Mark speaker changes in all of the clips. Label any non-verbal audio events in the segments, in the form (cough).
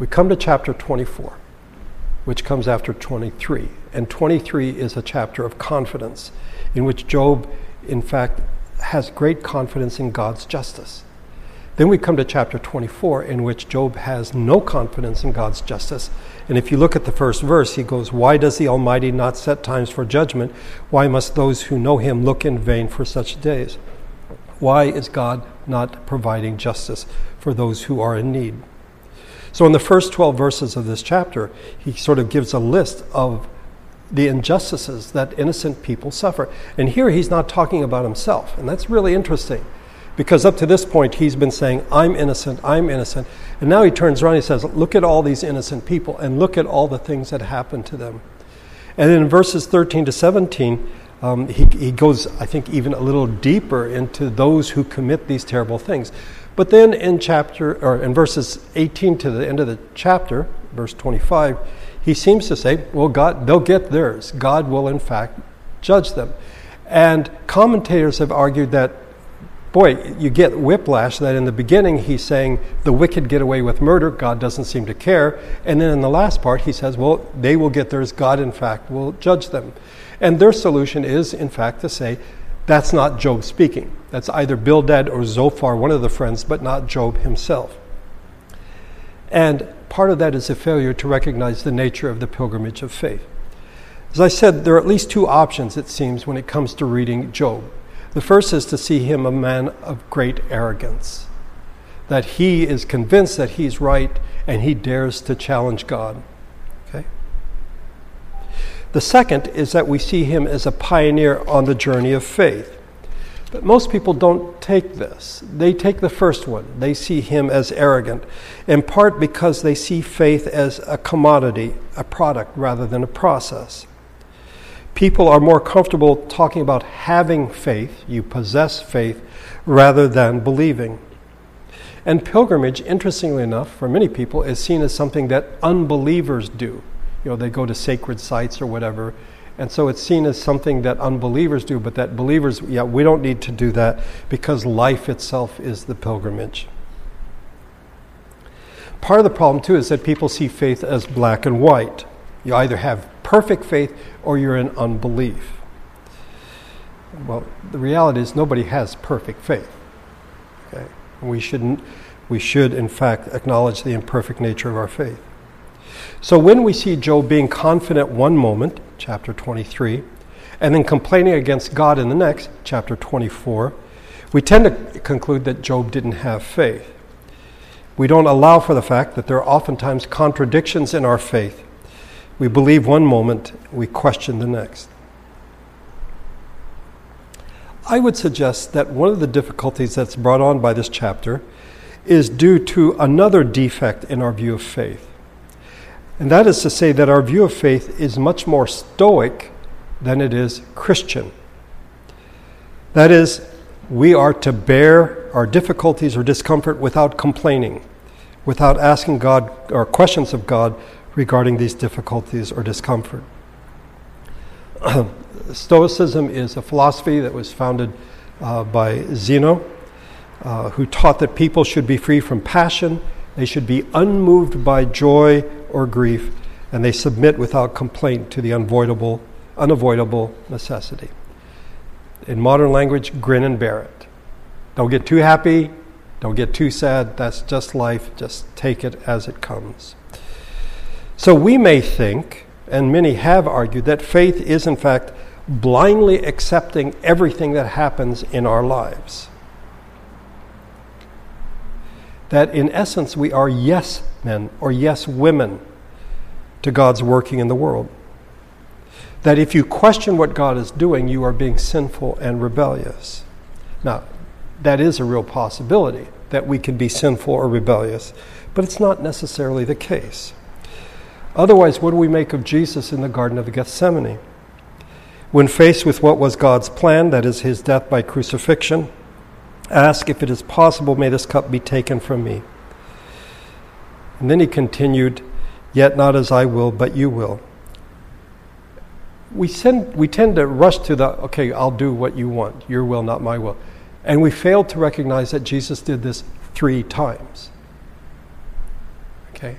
Speaker 1: We come to chapter 24, which comes after 23. And 23 is a chapter of confidence in which Job, in fact, has great confidence in God's justice. Then we come to chapter 24, in which Job has no confidence in God's justice. And if you look at the first verse, he goes, Why does the Almighty not set times for judgment? Why must those who know him look in vain for such days? Why is God not providing justice for those who are in need? So, in the first 12 verses of this chapter, he sort of gives a list of the injustices that innocent people suffer. And here he's not talking about himself, and that's really interesting. Because up to this point, he's been saying, I'm innocent, I'm innocent. And now he turns around and he says, Look at all these innocent people and look at all the things that happened to them. And in verses 13 to 17, um, he, he goes, I think, even a little deeper into those who commit these terrible things. But then in chapter, or in verses 18 to the end of the chapter, verse 25, he seems to say, well, God, they'll get theirs. God will, in fact, judge them. And commentators have argued that, boy, you get whiplash that in the beginning he's saying the wicked get away with murder, God doesn't seem to care. And then in the last part he says, well, they will get theirs, God, in fact, will judge them. And their solution is, in fact, to say, that's not Job speaking. That's either Bildad or Zophar, one of the friends, but not Job himself. And part of that is a failure to recognize the nature of the pilgrimage of faith. As I said, there are at least two options, it seems, when it comes to reading Job. The first is to see him a man of great arrogance, that he is convinced that he's right and he dares to challenge God. The second is that we see him as a pioneer on the journey of faith. But most people don't take this. They take the first one. They see him as arrogant, in part because they see faith as a commodity, a product, rather than a process. People are more comfortable talking about having faith, you possess faith, rather than believing. And pilgrimage, interestingly enough, for many people, is seen as something that unbelievers do. You know, they go to sacred sites or whatever, and so it's seen as something that unbelievers do, but that believers, yeah, we don't need to do that because life itself is the pilgrimage. Part of the problem, too, is that people see faith as black and white. You either have perfect faith or you're in unbelief. Well, the reality is nobody has perfect faith. Okay? We, shouldn't, we should, in fact, acknowledge the imperfect nature of our faith. So when we see Job being confident one moment, chapter 23, and then complaining against God in the next, chapter 24, we tend to conclude that Job didn't have faith. We don't allow for the fact that there are oftentimes contradictions in our faith. We believe one moment, we question the next. I would suggest that one of the difficulties that's brought on by this chapter is due to another defect in our view of faith. And that is to say that our view of faith is much more stoic than it is Christian. That is, we are to bear our difficulties or discomfort without complaining, without asking God or questions of God regarding these difficulties or discomfort. (clears throat) Stoicism is a philosophy that was founded uh, by Zeno, uh, who taught that people should be free from passion, they should be unmoved by joy or grief, and they submit without complaint to the unavoidable, unavoidable necessity. In modern language, grin and bear it. Don't get too happy, don't get too sad. That's just life. Just take it as it comes. So we may think, and many have argued, that faith is in fact blindly accepting everything that happens in our lives. That in essence we are yes men or yes women to God's working in the world. That if you question what God is doing, you are being sinful and rebellious. Now, that is a real possibility that we can be sinful or rebellious, but it's not necessarily the case. Otherwise, what do we make of Jesus in the Garden of Gethsemane? When faced with what was God's plan, that is, his death by crucifixion, ask if it is possible, may this cup be taken from me. And then he continued, Yet not as I will, but you will. We, send, we tend to rush to the, okay, I'll do what you want, your will, not my will. And we fail to recognize that Jesus did this three times. Okay?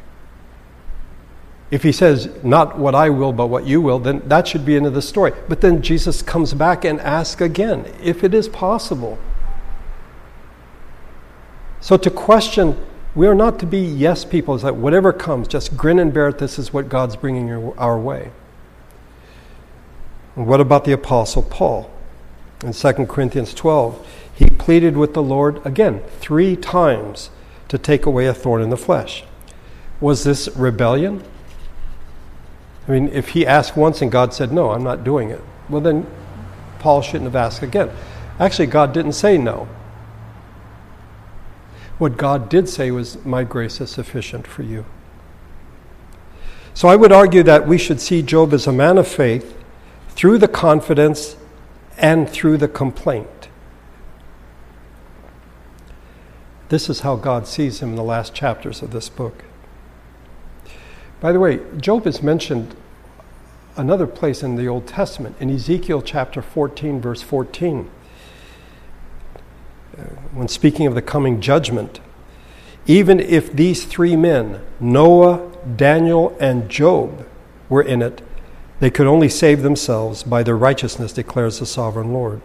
Speaker 1: If he says, Not what I will, but what you will, then that should be into the story. But then Jesus comes back and asks again, if it is possible. So to question, we are not to be yes people. It's like whatever comes, just grin and bear it. This is what God's bringing our way. And what about the Apostle Paul? In 2 Corinthians 12, he pleaded with the Lord again three times to take away a thorn in the flesh. Was this rebellion? I mean, if he asked once and God said, No, I'm not doing it, well, then Paul shouldn't have asked again. Actually, God didn't say no. What God did say was, My grace is sufficient for you. So I would argue that we should see Job as a man of faith through the confidence and through the complaint. This is how God sees him in the last chapters of this book. By the way, Job is mentioned another place in the Old Testament, in Ezekiel chapter 14, verse 14. Uh, when speaking of the coming judgment, even if these three men, Noah, Daniel, and Job, were in it, they could only save themselves by their righteousness, declares the sovereign Lord.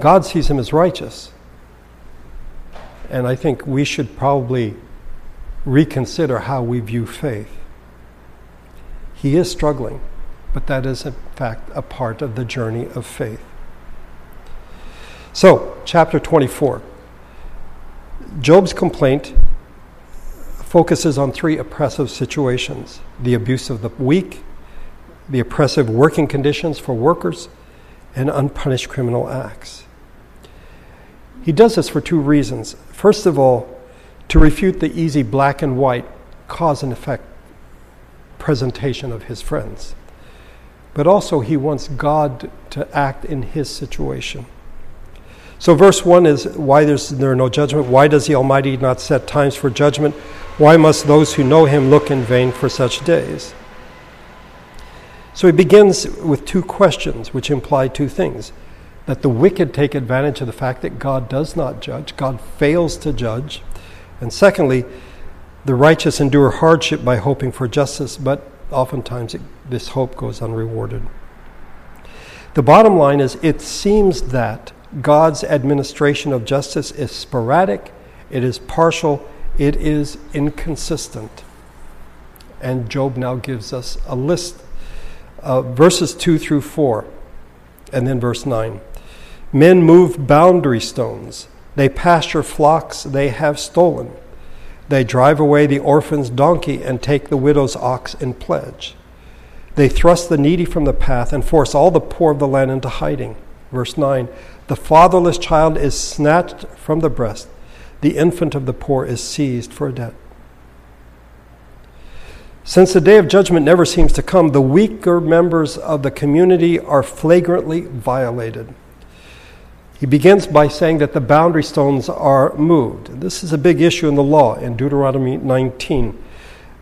Speaker 1: God sees him as righteous. And I think we should probably reconsider how we view faith. He is struggling, but that is, in fact, a part of the journey of faith. So, chapter 24. Job's complaint focuses on three oppressive situations the abuse of the weak, the oppressive working conditions for workers, and unpunished criminal acts. He does this for two reasons. First of all, to refute the easy black and white cause and effect presentation of his friends. But also, he wants God to act in his situation. So, verse 1 is why there's, there no judgment? Why does the Almighty not set times for judgment? Why must those who know him look in vain for such days? So he begins with two questions which imply two things that the wicked take advantage of the fact that God does not judge, God fails to judge. And secondly, the righteous endure hardship by hoping for justice, but oftentimes it, this hope goes unrewarded. The bottom line is it seems that God's administration of justice is sporadic, it is partial, it is inconsistent. And Job now gives us a list verses 2 through 4, and then verse 9. Men move boundary stones. They pasture flocks they have stolen. They drive away the orphan's donkey and take the widow's ox in pledge. They thrust the needy from the path and force all the poor of the land into hiding. Verse 9 The fatherless child is snatched from the breast, the infant of the poor is seized for debt. Since the day of judgment never seems to come, the weaker members of the community are flagrantly violated. He begins by saying that the boundary stones are moved. This is a big issue in the law in Deuteronomy 19,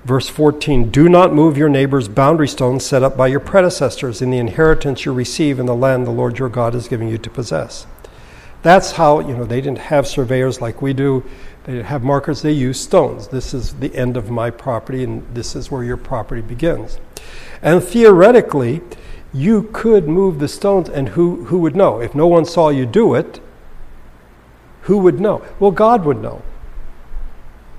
Speaker 1: verse 14. Do not move your neighbor's boundary stones set up by your predecessors in the inheritance you receive in the land the Lord your God is giving you to possess. That's how, you know, they didn't have surveyors like we do. They didn't have markers, they use stones. This is the end of my property, and this is where your property begins. And theoretically, you could move the stones, and who, who would know? If no one saw you do it, who would know? Well, God would know.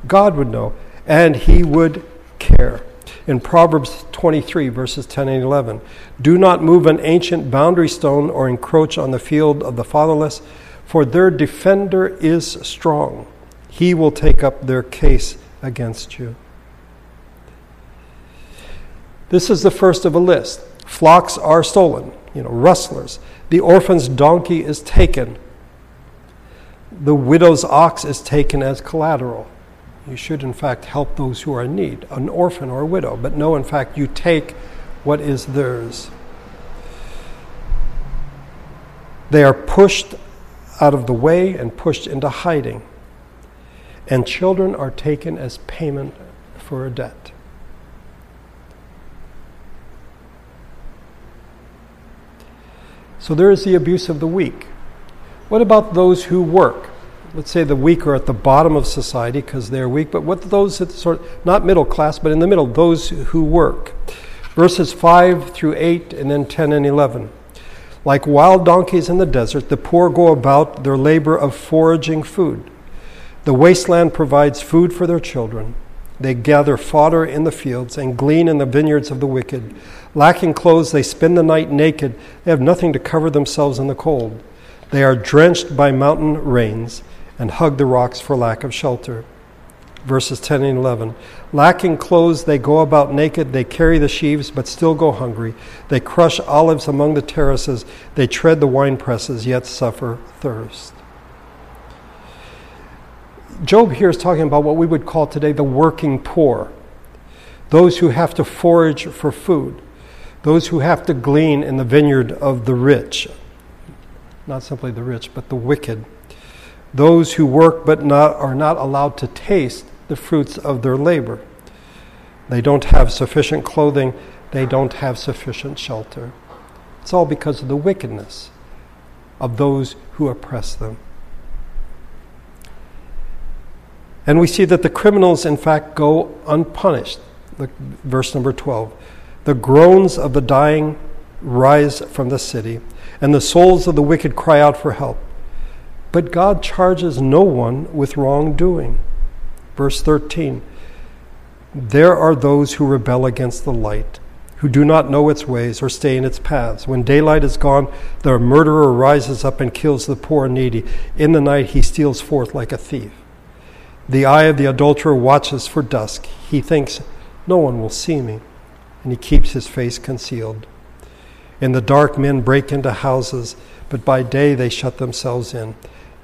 Speaker 1: God would know, and He would care. In Proverbs 23, verses 10 and 11, do not move an ancient boundary stone or encroach on the field of the fatherless, for their defender is strong he will take up their case against you. This is the first of a list. Flocks are stolen, you know, rustlers. The orphan's donkey is taken. The widow's ox is taken as collateral. You should, in fact, help those who are in need, an orphan or a widow. But no, in fact, you take what is theirs. They are pushed out of the way and pushed into hiding and children are taken as payment for a debt. So there is the abuse of the weak. What about those who work? Let's say the weak are at the bottom of society because they're weak, but what those that sort of, not middle class, but in the middle, those who work. Verses 5 through 8, and then 10 and 11. Like wild donkeys in the desert, the poor go about their labor of foraging food. The wasteland provides food for their children. They gather fodder in the fields and glean in the vineyards of the wicked. Lacking clothes, they spend the night naked. They have nothing to cover themselves in the cold. They are drenched by mountain rains and hug the rocks for lack of shelter. Verses 10 and 11. Lacking clothes, they go about naked. They carry the sheaves, but still go hungry. They crush olives among the terraces. They tread the wine presses, yet suffer thirst. Job here is talking about what we would call today the working poor, those who have to forage for food, those who have to glean in the vineyard of the rich, not simply the rich, but the wicked, those who work but not, are not allowed to taste the fruits of their labor. They don't have sufficient clothing, they don't have sufficient shelter. It's all because of the wickedness of those who oppress them. And we see that the criminals, in fact, go unpunished. Look, verse number 12. The groans of the dying rise from the city, and the souls of the wicked cry out for help. But God charges no one with wrongdoing. Verse 13 There are those who rebel against the light, who do not know its ways or stay in its paths. When daylight is gone, the murderer rises up and kills the poor and needy. In the night, he steals forth like a thief. The eye of the adulterer watches for dusk. He thinks, No one will see me, and he keeps his face concealed. In the dark, men break into houses, but by day they shut themselves in.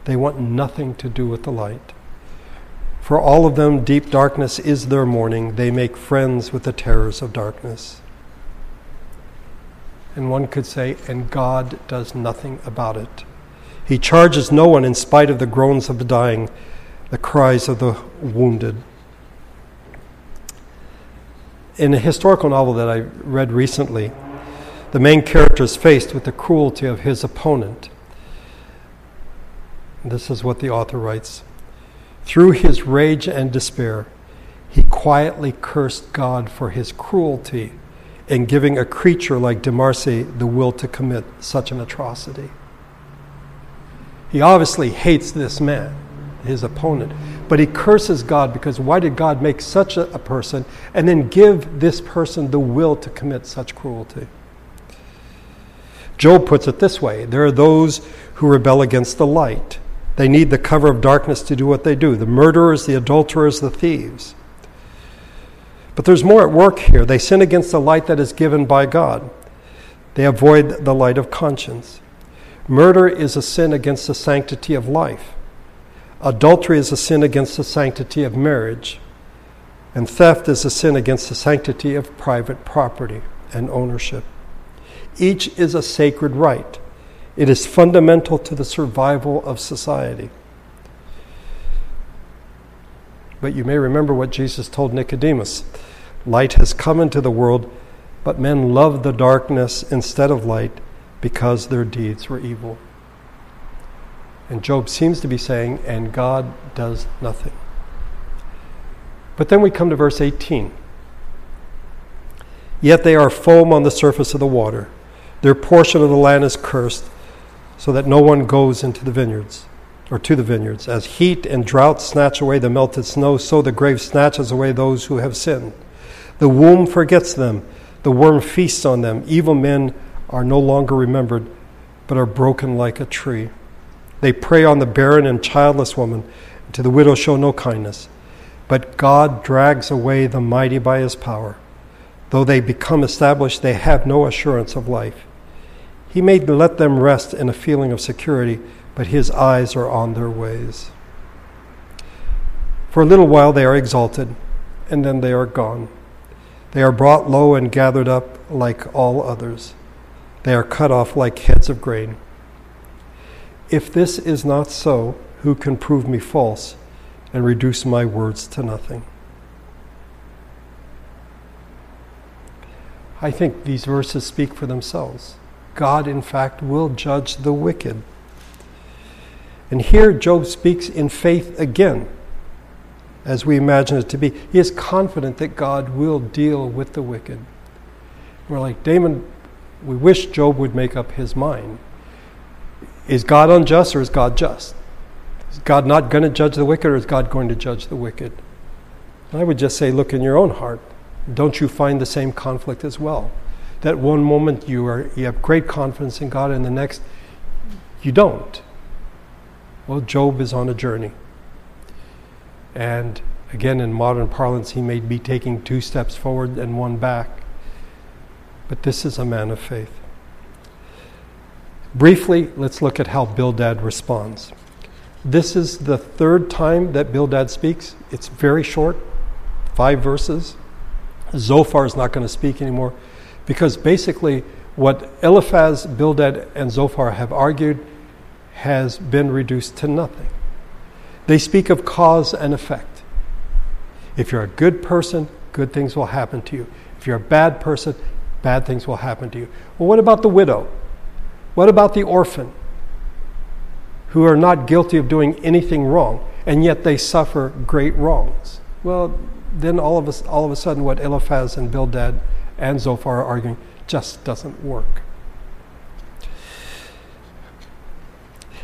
Speaker 1: They want nothing to do with the light. For all of them, deep darkness is their morning. They make friends with the terrors of darkness. And one could say, and God does nothing about it. He charges no one in spite of the groans of the dying the cries of the wounded. In a historical novel that I read recently, the main character is faced with the cruelty of his opponent. This is what the author writes Through his rage and despair, he quietly cursed God for his cruelty in giving a creature like De Marsay the will to commit such an atrocity. He obviously hates this man his opponent. But he curses God because why did God make such a, a person and then give this person the will to commit such cruelty? Job puts it this way there are those who rebel against the light. They need the cover of darkness to do what they do the murderers, the adulterers, the thieves. But there's more at work here. They sin against the light that is given by God, they avoid the light of conscience. Murder is a sin against the sanctity of life. Adultery is a sin against the sanctity of marriage, and theft is a sin against the sanctity of private property and ownership. Each is a sacred right, it is fundamental to the survival of society. But you may remember what Jesus told Nicodemus Light has come into the world, but men love the darkness instead of light because their deeds were evil. And Job seems to be saying, and God does nothing. But then we come to verse 18. Yet they are foam on the surface of the water. Their portion of the land is cursed, so that no one goes into the vineyards or to the vineyards. As heat and drought snatch away the melted snow, so the grave snatches away those who have sinned. The womb forgets them, the worm feasts on them. Evil men are no longer remembered, but are broken like a tree. They prey on the barren and childless woman, and to the widow show no kindness. But God drags away the mighty by his power. Though they become established, they have no assurance of life. He may let them rest in a feeling of security, but his eyes are on their ways. For a little while they are exalted, and then they are gone. They are brought low and gathered up like all others. They are cut off like heads of grain. If this is not so, who can prove me false and reduce my words to nothing? I think these verses speak for themselves. God, in fact, will judge the wicked. And here Job speaks in faith again, as we imagine it to be. He is confident that God will deal with the wicked. We're like, Damon, we wish Job would make up his mind. Is God unjust or is God just? Is God not going to judge the wicked or is God going to judge the wicked? And I would just say, look in your own heart. Don't you find the same conflict as well? That one moment you, are, you have great confidence in God and the next you don't. Well, Job is on a journey. And again, in modern parlance, he may be taking two steps forward and one back. But this is a man of faith. Briefly, let's look at how Bildad responds. This is the third time that Bildad speaks. It's very short, five verses. Zophar is not going to speak anymore because basically what Eliphaz, Bildad, and Zophar have argued has been reduced to nothing. They speak of cause and effect. If you're a good person, good things will happen to you. If you're a bad person, bad things will happen to you. Well, what about the widow? What about the orphan who are not guilty of doing anything wrong and yet they suffer great wrongs? Well, then all of, a, all of a sudden, what Eliphaz and Bildad and Zophar are arguing just doesn't work.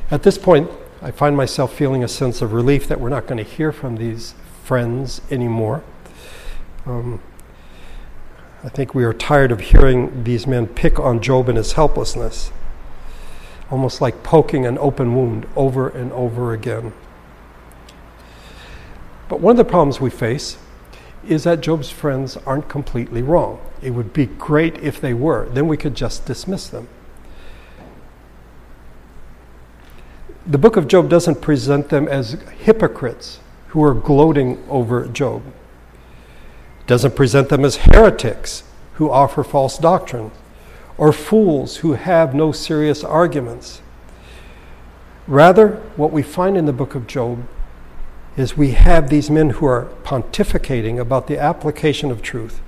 Speaker 1: At this point, I find myself feeling a sense of relief that we're not going to hear from these friends anymore. Um, I think we are tired of hearing these men pick on Job and his helplessness almost like poking an open wound over and over again. But one of the problems we face is that Job's friends aren't completely wrong. It would be great if they were, then we could just dismiss them. The book of Job doesn't present them as hypocrites who are gloating over Job. It doesn't present them as heretics who offer false doctrine or fools who have no serious arguments. Rather, what we find in the book of Job is we have these men who are pontificating about the application of truth,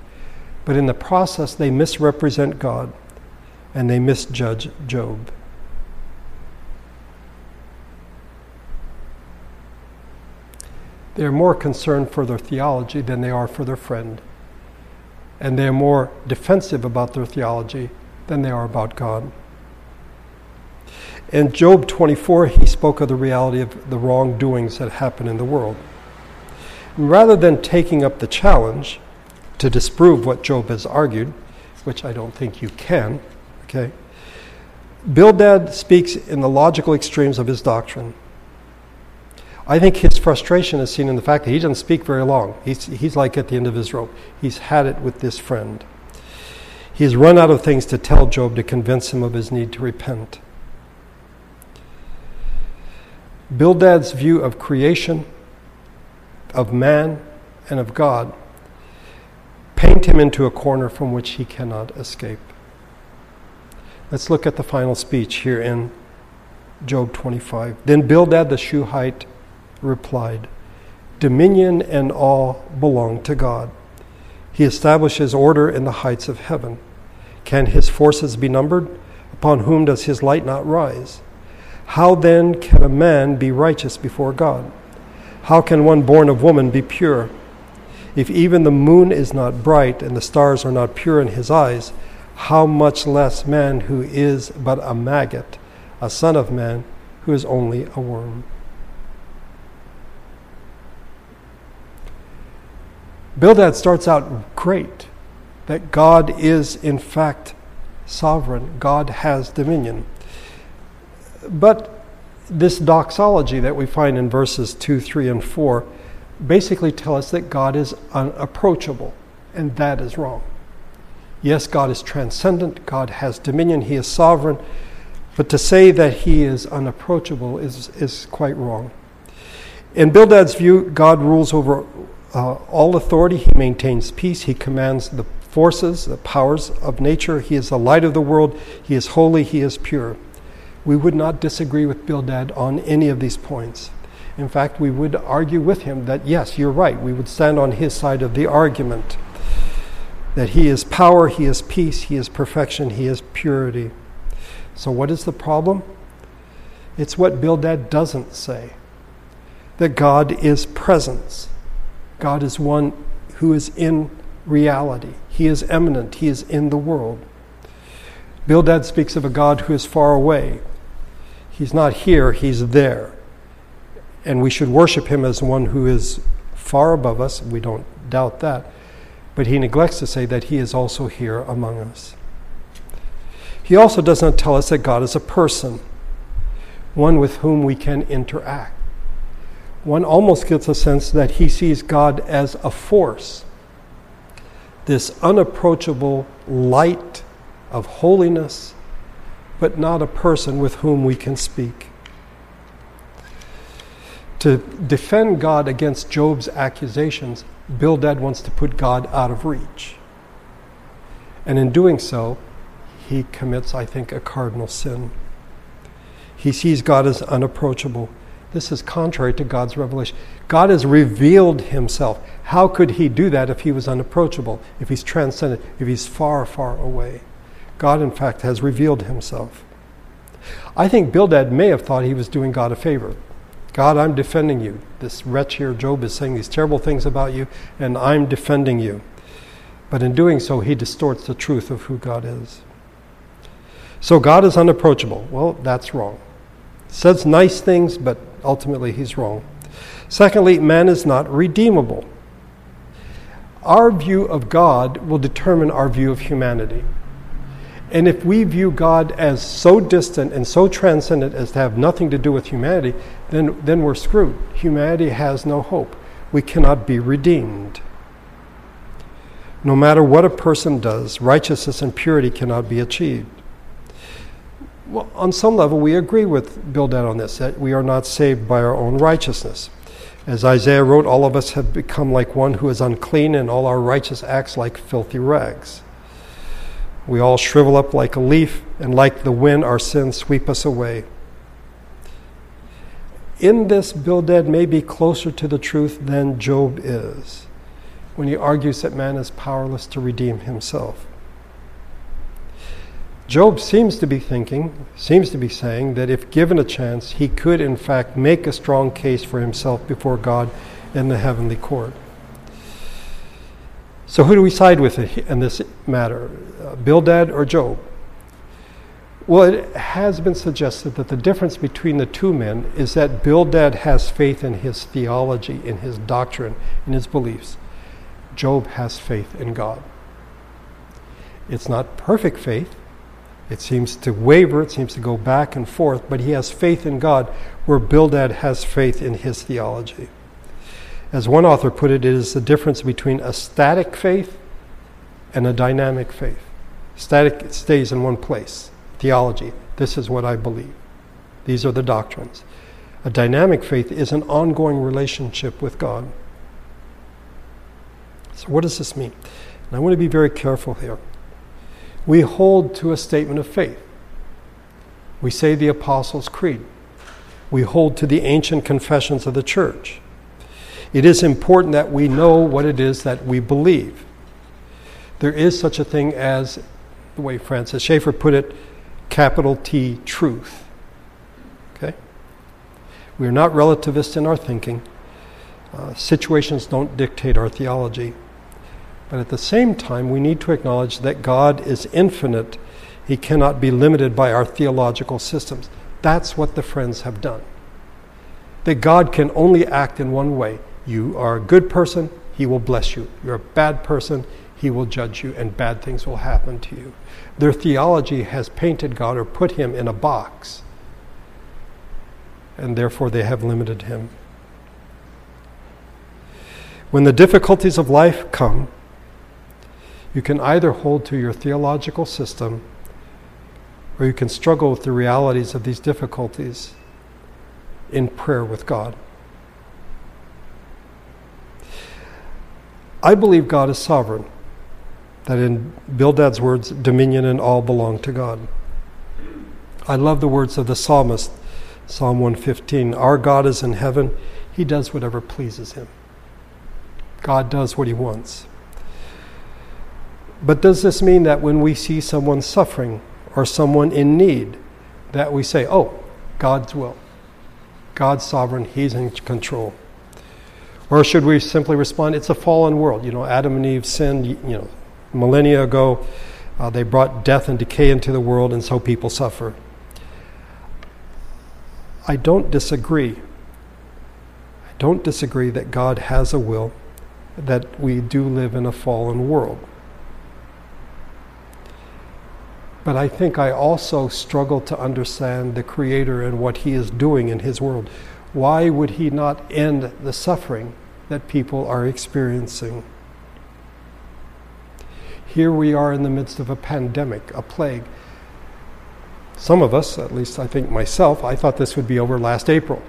Speaker 1: but in the process they misrepresent God and they misjudge Job. They are more concerned for their theology than they are for their friend. And they are more defensive about their theology than they are about God. In Job 24, he spoke of the reality of the wrongdoings that happen in the world. And rather than taking up the challenge to disprove what Job has argued, which I don't think you can, okay, Bildad speaks in the logical extremes of his doctrine. I think his frustration is seen in the fact that he doesn't speak very long. He's, he's like at the end of his rope. He's had it with this friend. He's run out of things to tell Job to convince him of his need to repent. Bildad's view of creation, of man, and of God paint him into a corner from which he cannot escape. Let's look at the final speech here in Job 25. Then Bildad the Shuhite replied, Dominion and all belong to God. He establishes order in the heights of heaven. Can his forces be numbered? Upon whom does his light not rise? How then can a man be righteous before God? How can one born of woman be pure? If even the moon is not bright and the stars are not pure in his eyes, how much less man who is but a maggot, a son of man who is only a worm? Bildad starts out great that God is, in fact, sovereign, God has dominion. But this doxology that we find in verses 2, 3, and 4 basically tell us that God is unapproachable, and that is wrong. Yes, God is transcendent, God has dominion, He is sovereign, but to say that He is unapproachable is, is quite wrong. In Bildad's view, God rules over uh, all authority. He maintains peace. He commands the forces, the powers of nature. He is the light of the world. He is holy. He is pure. We would not disagree with Bildad on any of these points. In fact, we would argue with him that, yes, you're right. We would stand on his side of the argument that he is power, he is peace, he is perfection, he is purity. So, what is the problem? It's what Bildad doesn't say that God is presence. God is one who is in reality, He is eminent, He is in the world. Bildad speaks of a God who is far away. He's not here, He's there. And we should worship Him as one who is far above us. We don't doubt that. But he neglects to say that He is also here among us. He also does not tell us that God is a person, one with whom we can interact. One almost gets a sense that he sees God as a force, this unapproachable light of holiness, but not a person with whom we can speak. To defend God against Job's accusations, Bildad wants to put God out of reach. And in doing so, he commits, I think, a cardinal sin. He sees God as unapproachable. This is contrary to God's revelation. God has revealed himself. How could he do that if he was unapproachable, if he's transcendent, if he's far, far away? God, in fact, has revealed himself. I think Bildad may have thought he was doing God a favor. God, I'm defending you. This wretch here, Job, is saying these terrible things about you, and I'm defending you. But in doing so, he distorts the truth of who God is. So God is unapproachable. Well, that's wrong. Says nice things, but ultimately he's wrong. Secondly, man is not redeemable. Our view of God will determine our view of humanity. And if we view God as so distant and so transcendent as to have nothing to do with humanity, then, then we're screwed. Humanity has no hope. We cannot be redeemed. No matter what a person does, righteousness and purity cannot be achieved. Well, on some level, we agree with Bildad on this, that we are not saved by our own righteousness. As Isaiah wrote, all of us have become like one who is unclean, and all our righteous acts like filthy rags. We all shrivel up like a leaf, and like the wind, our sins sweep us away. In this, Bildad may be closer to the truth than Job is when he argues that man is powerless to redeem himself. Job seems to be thinking, seems to be saying that if given a chance, he could in fact make a strong case for himself before God in the heavenly court. So, who do we side with in this matter, uh, Bildad or Job? Well, it has been suggested that the difference between the two men is that Bildad has faith in his theology, in his doctrine, in his beliefs. Job has faith in God. It's not perfect faith, it seems to waver, it seems to go back and forth, but he has faith in God where Bildad has faith in his theology. As one author put it, it is the difference between a static faith and a dynamic faith. Static stays in one place. Theology, this is what I believe. These are the doctrines. A dynamic faith is an ongoing relationship with God. So, what does this mean? And I want to be very careful here we hold to a statement of faith. We say the Apostles' Creed. We hold to the ancient confessions of the church. It is important that we know what it is that we believe. There is such a thing as, the way Francis Schaeffer put it, capital T truth. Okay? We are not relativists in our thinking. Uh, situations don't dictate our theology. But at the same time, we need to acknowledge that God is infinite. He cannot be limited by our theological systems. That's what the friends have done. That God can only act in one way. You are a good person, He will bless you. You're a bad person, He will judge you, and bad things will happen to you. Their theology has painted God or put Him in a box, and therefore they have limited Him. When the difficulties of life come, you can either hold to your theological system or you can struggle with the realities of these difficulties in prayer with God. I believe God is sovereign, that in Bildad's words, dominion and all belong to God. I love the words of the psalmist, Psalm 115 Our God is in heaven, He does whatever pleases Him. God does what He wants. But does this mean that when we see someone suffering or someone in need, that we say, oh, God's will. God's sovereign, He's in control. Or should we simply respond, it's a fallen world? You know, Adam and Eve sinned, you know, millennia ago. Uh, they brought death and decay into the world, and so people suffer. I don't disagree. I don't disagree that God has a will, that we do live in a fallen world. But I think I also struggle to understand the Creator and what He is doing in His world. Why would He not end the suffering that people are experiencing? Here we are in the midst of a pandemic, a plague. Some of us, at least I think myself, I thought this would be over last April.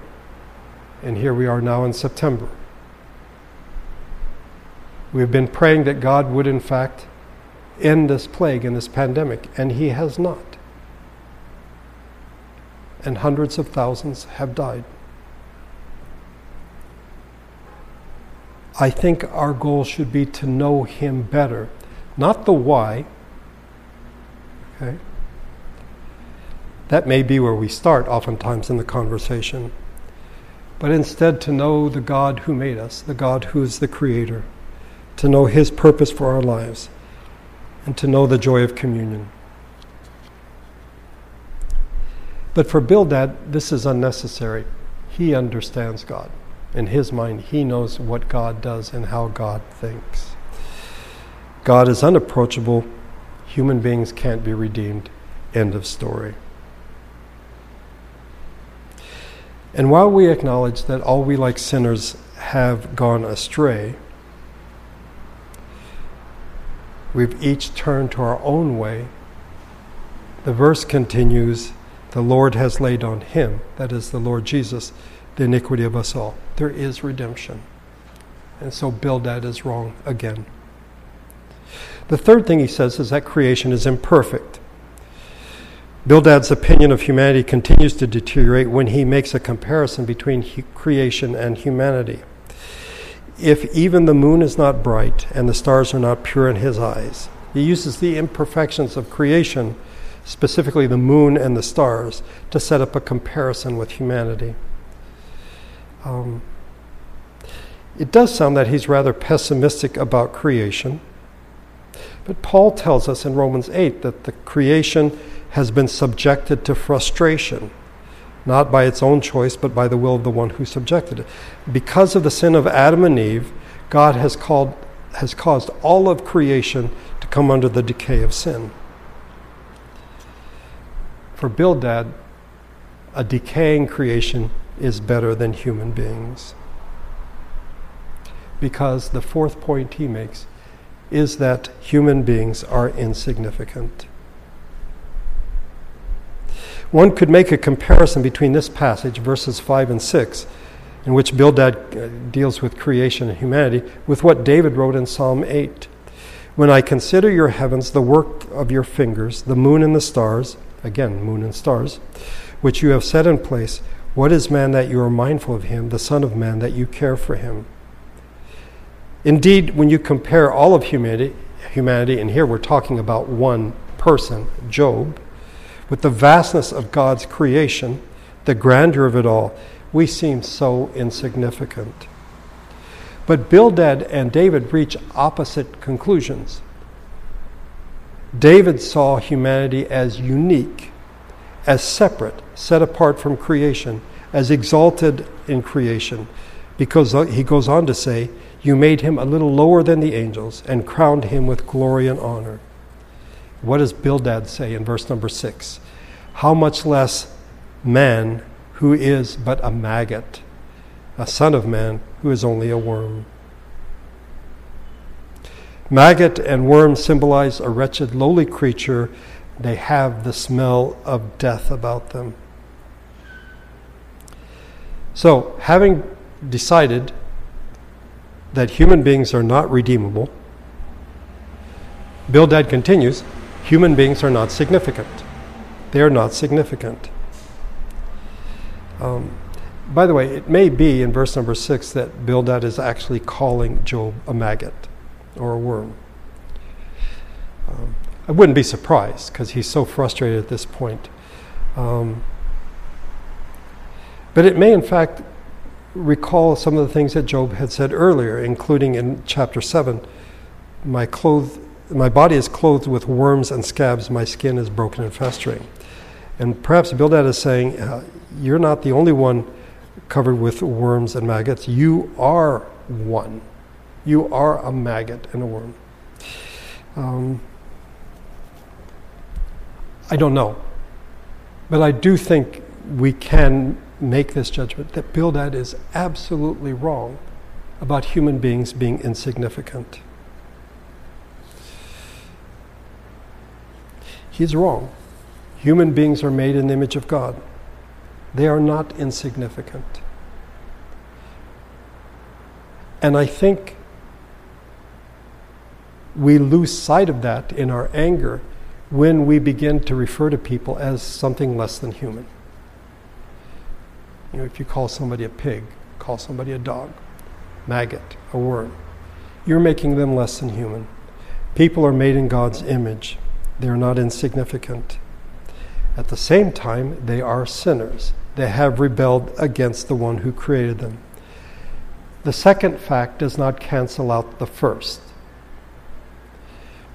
Speaker 1: And here we are now in September. We've been praying that God would, in fact, end this plague and this pandemic, and He has not. And hundreds of thousands have died. I think our goal should be to know Him better, not the why. Okay? That may be where we start oftentimes in the conversation, but instead to know the God who made us, the God who is the Creator, to know His purpose for our lives and to know the joy of communion. But for Bildad, this is unnecessary. He understands God. In his mind, he knows what God does and how God thinks. God is unapproachable. Human beings can't be redeemed. End of story. And while we acknowledge that all we like sinners have gone astray, We've each turned to our own way. The verse continues The Lord has laid on him, that is the Lord Jesus, the iniquity of us all. There is redemption. And so Bildad is wrong again. The third thing he says is that creation is imperfect. Bildad's opinion of humanity continues to deteriorate when he makes a comparison between creation and humanity if even the moon is not bright and the stars are not pure in his eyes. He uses the imperfections of creation, specifically the moon and the stars, to set up a comparison with humanity. Um, it does sound that he's rather pessimistic about creation, but Paul tells us in Romans 8 that the creation has been subjected to frustration not by its own choice, but by the will of the one who subjected it. Because of the sin of Adam and Eve, God has, called, has caused all of creation to come under the decay of sin. For Bildad, a decaying creation is better than human beings. Because the fourth point he makes is that human beings are insignificant. One could make a comparison between this passage, verses 5 and 6, in which Bildad uh, deals with creation and humanity, with what David wrote in Psalm 8. When I consider your heavens, the work of your fingers, the moon and the stars, again, moon and stars, which you have set in place, what is man that you are mindful of him, the Son of Man that you care for him? Indeed, when you compare all of humanity, humanity, and here we're talking about one person, Job, with the vastness of God's creation, the grandeur of it all, we seem so insignificant. But Bildad and David reach opposite conclusions. David saw humanity as unique, as separate, set apart from creation, as exalted in creation, because he goes on to say, You made him a little lower than the angels and crowned him with glory and honor. What does Bildad say in verse number six? How much less man who is but a maggot, a son of man who is only a worm. Maggot and worm symbolize a wretched, lowly creature. They have the smell of death about them. So, having decided that human beings are not redeemable, Bildad continues human beings are not significant. They are not significant. Um, by the way, it may be in verse number six that Bildad is actually calling Job a maggot or a worm. Um, I wouldn't be surprised because he's so frustrated at this point. Um, But it may, in fact, recall some of the things that Job had said earlier, including in chapter 7 My, clothes, my body is clothed with worms and scabs, my skin is broken and festering. And perhaps Bildad is saying, uh, You're not the only one covered with worms and maggots. You are one. You are a maggot and a worm. Um, I don't know. But I do think we can make this judgment that Bildad is absolutely wrong about human beings being insignificant. He's wrong. Human beings are made in the image of God. They are not insignificant. And I think we lose sight of that in our anger when we begin to refer to people as something less than human. You know, if you call somebody a pig, call somebody a dog, maggot, a worm, you're making them less than human. People are made in God's image. They are not insignificant. At the same time, they are sinners. They have rebelled against the one who created them. The second fact does not cancel out the first.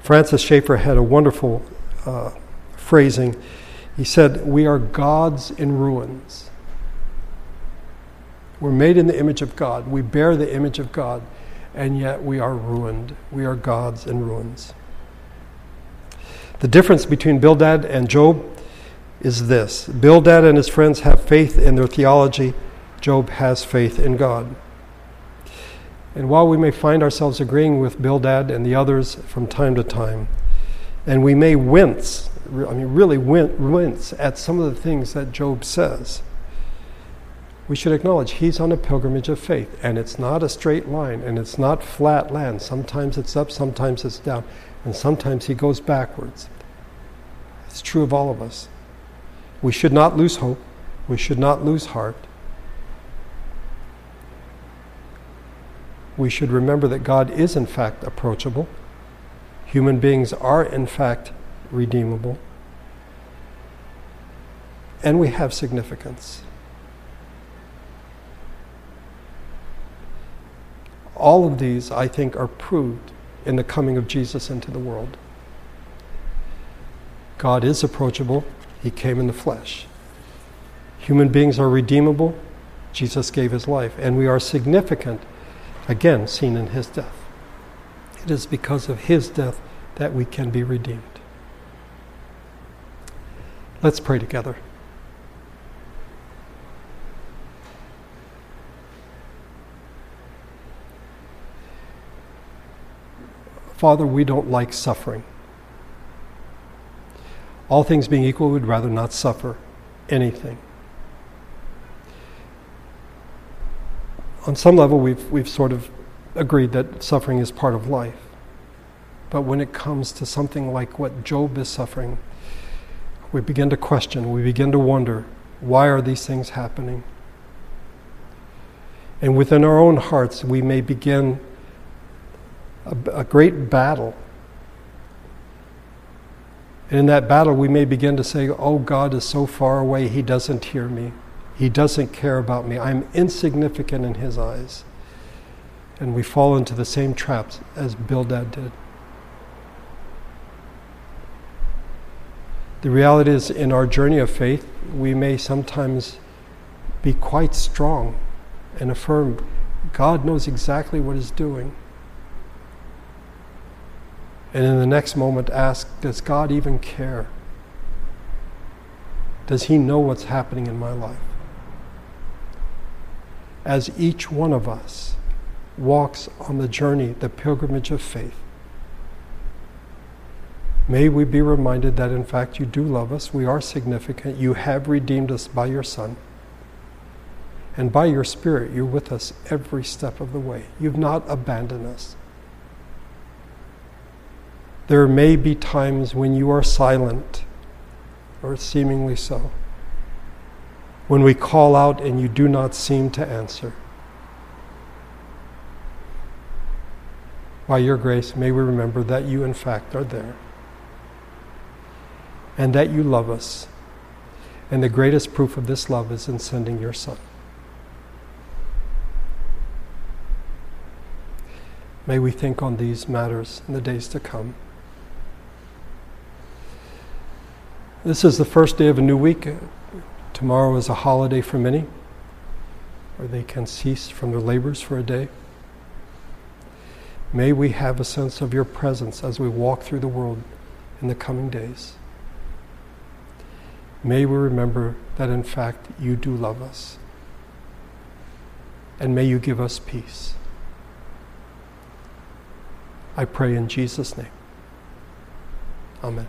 Speaker 1: Francis Schaeffer had a wonderful uh, phrasing. He said, We are gods in ruins. We're made in the image of God. We bear the image of God, and yet we are ruined. We are gods in ruins. The difference between Bildad and Job is this Bildad and his friends have faith in their theology, Job has faith in God. And while we may find ourselves agreeing with Bildad and the others from time to time, and we may wince, I mean, really wince at some of the things that Job says, we should acknowledge he's on a pilgrimage of faith, and it's not a straight line, and it's not flat land. Sometimes it's up, sometimes it's down, and sometimes he goes backwards. It's true of all of us. We should not lose hope, we should not lose heart. We should remember that God is, in fact, approachable. Human beings are, in fact, redeemable. And we have significance. All of these, I think, are proved in the coming of Jesus into the world. God is approachable, He came in the flesh. Human beings are redeemable, Jesus gave His life. And we are significant, again, seen in His death. It is because of his death that we can be redeemed. Let's pray together. Father, we don't like suffering. All things being equal, we'd rather not suffer anything. On some level, we've, we've sort of agreed that suffering is part of life. But when it comes to something like what Job is suffering, we begin to question, we begin to wonder why are these things happening? And within our own hearts, we may begin a, a great battle. And in that battle, we may begin to say, Oh, God is so far away, He doesn't hear me. He doesn't care about me. I'm insignificant in His eyes and we fall into the same traps as Bildad did. The reality is, in our journey of faith, we may sometimes be quite strong and affirm God knows exactly what He's doing. And in the next moment, ask Does God even care? Does He know what's happening in my life? As each one of us walks on the journey, the pilgrimage of faith. May we be reminded that in fact you do love us, we are significant, you have redeemed us by your Son. And by your Spirit, you're with us every step of the way. You've not abandoned us. There may be times when you are silent, or seemingly so, when we call out and you do not seem to answer. By your grace, may we remember that you, in fact, are there and that you love us. And the greatest proof of this love is in sending your Son. May we think on these matters in the days to come. This is the first day of a new week. Tomorrow is a holiday for many, where they can cease from their labors for a day. May we have a sense of your presence as we walk through the world in the coming days. May we remember that in fact you do love us. And may you give us peace. I pray in Jesus' name. Amen.